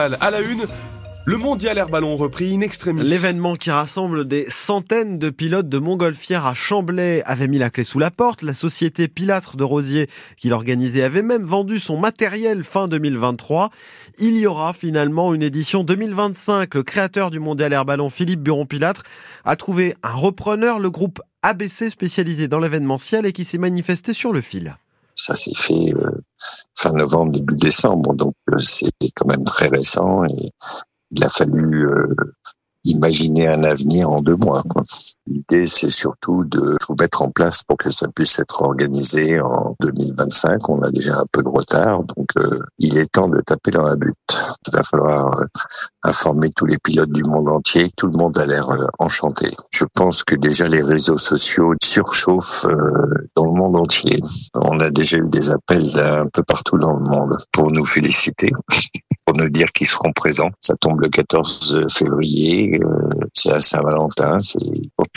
À la une, le mondial air ballon repris in extremis. L'événement qui rassemble des centaines de pilotes de montgolfières à Chamblay avait mis la clé sous la porte. La société Pilâtre de Rosier qui l'organisait avait même vendu son matériel fin 2023. Il y aura finalement une édition 2025. Le créateur du mondial air ballon, Philippe Buron-Pilâtre, a trouvé un repreneur, le groupe ABC spécialisé dans l'événementiel et qui s'est manifesté sur le fil. Ça s'est fait euh, fin novembre, début décembre, donc euh, c'est quand même très récent et il a fallu euh, imaginer un avenir en deux mois. L'idée, c'est surtout de tout mettre en place pour que ça puisse être organisé en 2025. On a déjà un peu de retard, donc euh, il est temps de taper dans la butte. Il va falloir euh, informer tous les pilotes du monde entier. Tout le monde a l'air enchanté. Je pense que déjà les réseaux sociaux surchauffent dans le monde entier. On a déjà eu des appels d'un peu partout dans le monde pour nous féliciter nous dire qu'ils seront présents. Ça tombe le 14 février, euh, c'est à Saint-Valentin, c'est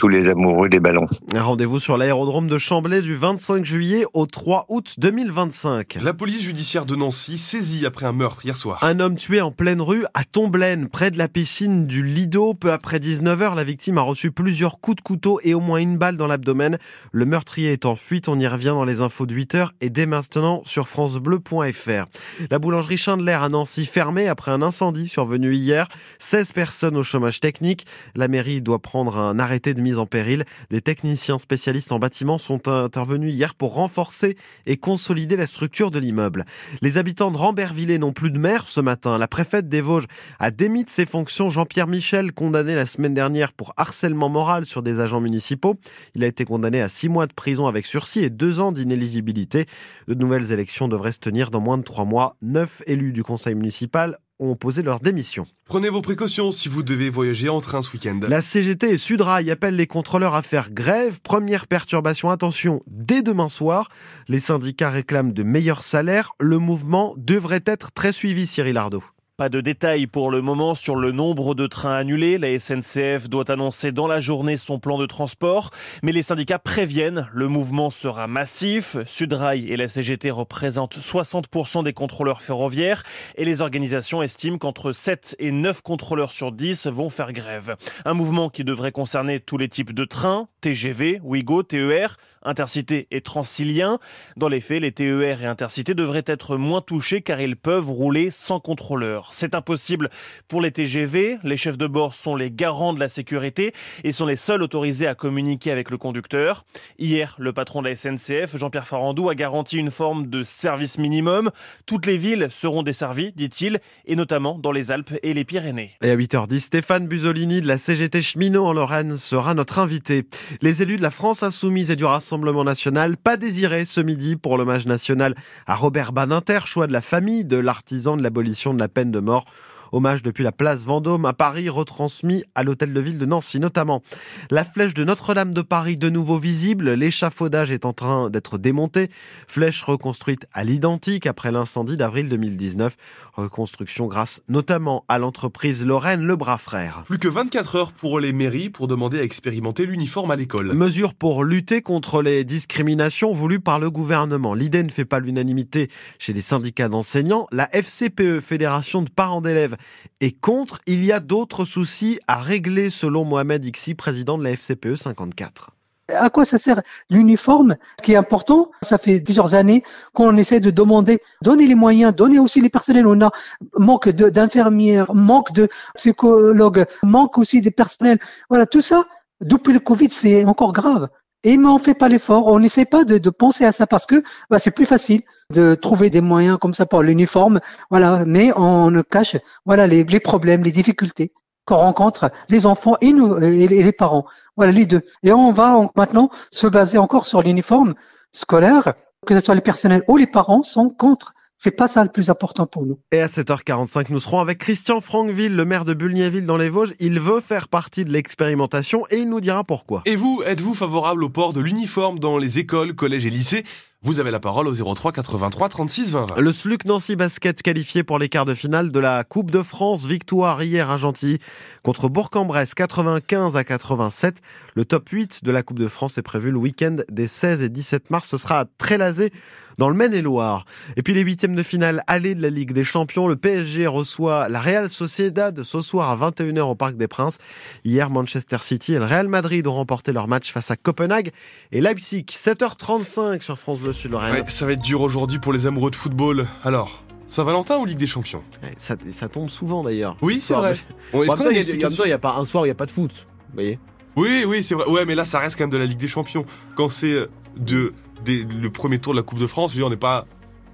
tous les amoureux des ballons. Rendez-vous sur l'aérodrome de Chamblay du 25 juillet au 3 août 2025. La police judiciaire de Nancy saisie après un meurtre hier soir. Un homme tué en pleine rue à Tomblaine, près de la piscine du Lido. Peu après 19h, la victime a reçu plusieurs coups de couteau et au moins une balle dans l'abdomen. Le meurtrier est en fuite, on y revient dans les infos de 8h et dès maintenant sur francebleu.fr. La boulangerie Chandler à Nancy après un incendie survenu hier. 16 personnes au chômage technique. La mairie doit prendre un arrêté de mise en péril. Des techniciens spécialistes en bâtiment sont intervenus hier pour renforcer et consolider la structure de l'immeuble. Les habitants de Rambervillers n'ont plus de maire ce matin. La préfète des Vosges a démis de ses fonctions Jean-Pierre Michel, condamné la semaine dernière pour harcèlement moral sur des agents municipaux. Il a été condamné à six mois de prison avec sursis et deux ans d'inéligibilité. De nouvelles élections devraient se tenir dans moins de trois mois. Neuf élus du conseil municipal ont posé leur démission. Prenez vos précautions si vous devez voyager en train ce week-end. La CGT et Sudrail appellent les contrôleurs à faire grève. Première perturbation, attention, dès demain soir. Les syndicats réclament de meilleurs salaires. Le mouvement devrait être très suivi, Cyril Ardo. Pas de détails pour le moment sur le nombre de trains annulés. La SNCF doit annoncer dans la journée son plan de transport. Mais les syndicats préviennent, le mouvement sera massif. Sudrail et la CGT représentent 60% des contrôleurs ferroviaires et les organisations estiment qu'entre 7 et 9 contrôleurs sur 10 vont faire grève. Un mouvement qui devrait concerner tous les types de trains, TGV, Ouigo, TER, Intercité et Transilien. Dans les faits, les TER et Intercité devraient être moins touchés car ils peuvent rouler sans contrôleur. C'est impossible pour les TGV. Les chefs de bord sont les garants de la sécurité et sont les seuls autorisés à communiquer avec le conducteur. Hier, le patron de la SNCF, Jean-Pierre Farandou, a garanti une forme de service minimum. Toutes les villes seront desservies, dit-il, et notamment dans les Alpes et les Pyrénées. Et à 8h10, Stéphane Busolini de la CGT Cheminot en Lorraine sera notre invité. Les élus de la France insoumise et du Rassemblement national, pas désirés ce midi pour l'hommage national à Robert Badinter, choix de la famille de l'artisan de l'abolition de la peine de mort. Hommage depuis la place Vendôme à Paris, retransmis à l'hôtel de ville de Nancy notamment. La flèche de Notre-Dame de Paris de nouveau visible, l'échafaudage est en train d'être démonté. Flèche reconstruite à l'identique après l'incendie d'avril 2019. Reconstruction grâce notamment à l'entreprise Lorraine Le Bras Frère. Plus que 24 heures pour les mairies pour demander à expérimenter l'uniforme à l'école. Mesure pour lutter contre les discriminations voulues par le gouvernement. L'idée ne fait pas l'unanimité chez les syndicats d'enseignants. La FCPE, Fédération de parents d'élèves, et contre, il y a d'autres soucis à régler selon Mohamed Ixi, président de la FCPE 54 à quoi ça sert l'uniforme Ce qui est important, ça fait plusieurs années qu'on essaie de demander, donner les moyens, donner aussi les personnels. On a manque d'infirmières, manque de psychologues, manque aussi des personnels. Voilà, tout ça, depuis le Covid, c'est encore grave. Et mais on fait pas l'effort, on n'essaie pas de, de, penser à ça parce que bah, c'est plus facile de trouver des moyens comme ça pour l'uniforme, voilà. Mais on cache, voilà, les, les problèmes, les difficultés qu'on rencontre les enfants et nous et les parents, voilà les deux. Et on va maintenant se baser encore sur l'uniforme scolaire, que ce soit les personnels ou les parents sont contre c'est pas ça le plus important pour nous. Et à 7h45, nous serons avec Christian Franqueville, le maire de Bulgnaville dans les Vosges. Il veut faire partie de l'expérimentation et il nous dira pourquoi. Et vous, êtes-vous favorable au port de l'uniforme dans les écoles, collèges et lycées? Vous avez la parole au 03 83 36 20 20. Le SLUC Nancy Basket qualifié pour les quarts de finale de la Coupe de France. Victoire hier à Gentilly contre Bourg-en-Bresse 95 à 87. Le top 8 de la Coupe de France est prévu le week-end des 16 et 17 mars. Ce sera à Trélazé dans le Maine-et-Loire. Et puis les huitièmes de finale aller de la Ligue des Champions, le PSG reçoit la Real Sociedad ce soir à 21h au Parc des Princes. Hier, Manchester City et le Real Madrid ont remporté leur match face à Copenhague et Leipzig. 7h35 sur France Bleu Sud-Lorraine. Ouais, ça va être dur aujourd'hui pour les amoureux de football. Alors, Saint-Valentin ou Ligue des Champions? Ouais, ça, ça tombe souvent d'ailleurs. Oui, c'est vrai. Est-ce il a- n'y a pas un soir où il n'y a pas de foot. Vous voyez? Oui, oui, c'est vrai. Ouais, mais là, ça reste quand même de la Ligue des Champions. Quand c'est de, des- le premier tour de la Coupe de France, je veux dire, on n'est pas.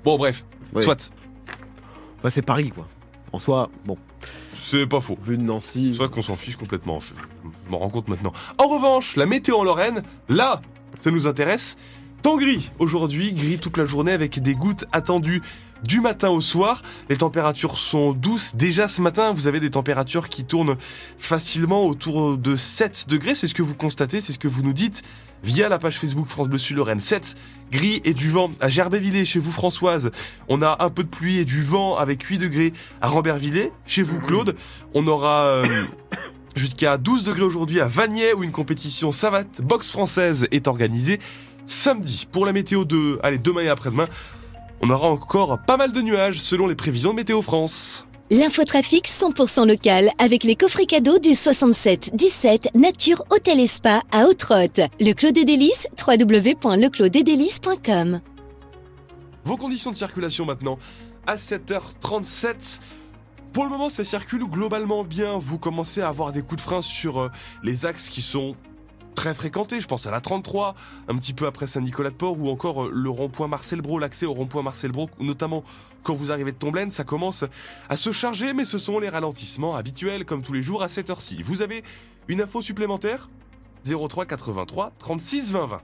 Bon, bref, soit. C'est Paris, quoi. En soi, bon, C'est pas faux. vu de Nancy. C'est vrai qu'on s'en fiche complètement. Je m'en rends compte maintenant. En revanche, la météo en Lorraine, là, ça nous intéresse. Temps gris aujourd'hui, gris toute la journée avec des gouttes attendues du matin au soir. Les températures sont douces. Déjà ce matin, vous avez des températures qui tournent facilement autour de 7 degrés. C'est ce que vous constatez, c'est ce que vous nous dites via la page Facebook France Bleu Sud Lorraine. 7 gris et du vent à Gerbévillers chez vous Françoise. On a un peu de pluie et du vent avec 8 degrés à Rambervillers chez vous Claude. On aura euh, jusqu'à 12 degrés aujourd'hui à Vagney où une compétition savate boxe française est organisée samedi. Pour la météo de allez, demain et après-demain, on aura encore pas mal de nuages selon les prévisions de Météo France. L'infotrafic 100% local avec les coffrets cadeaux du 67 17 Nature Hôtel et Spa à Haute-Rotte. Le Clos des Délices, www.leclosdesdélices.com. Vos conditions de circulation maintenant à 7h37. Pour le moment, ça circule globalement bien. Vous commencez à avoir des coups de frein sur euh, les axes qui sont très fréquentés. Je pense à la 33, un petit peu après Saint-Nicolas-de-Port, ou encore euh, le rond-point Marcel Brault, l'accès au rond-point Marcel Brault, notamment quand vous arrivez de Tomblaine, ça commence à se charger, mais ce sont les ralentissements habituels, comme tous les jours à cette heure-ci. Vous avez une info supplémentaire? 03 83 36 20 20.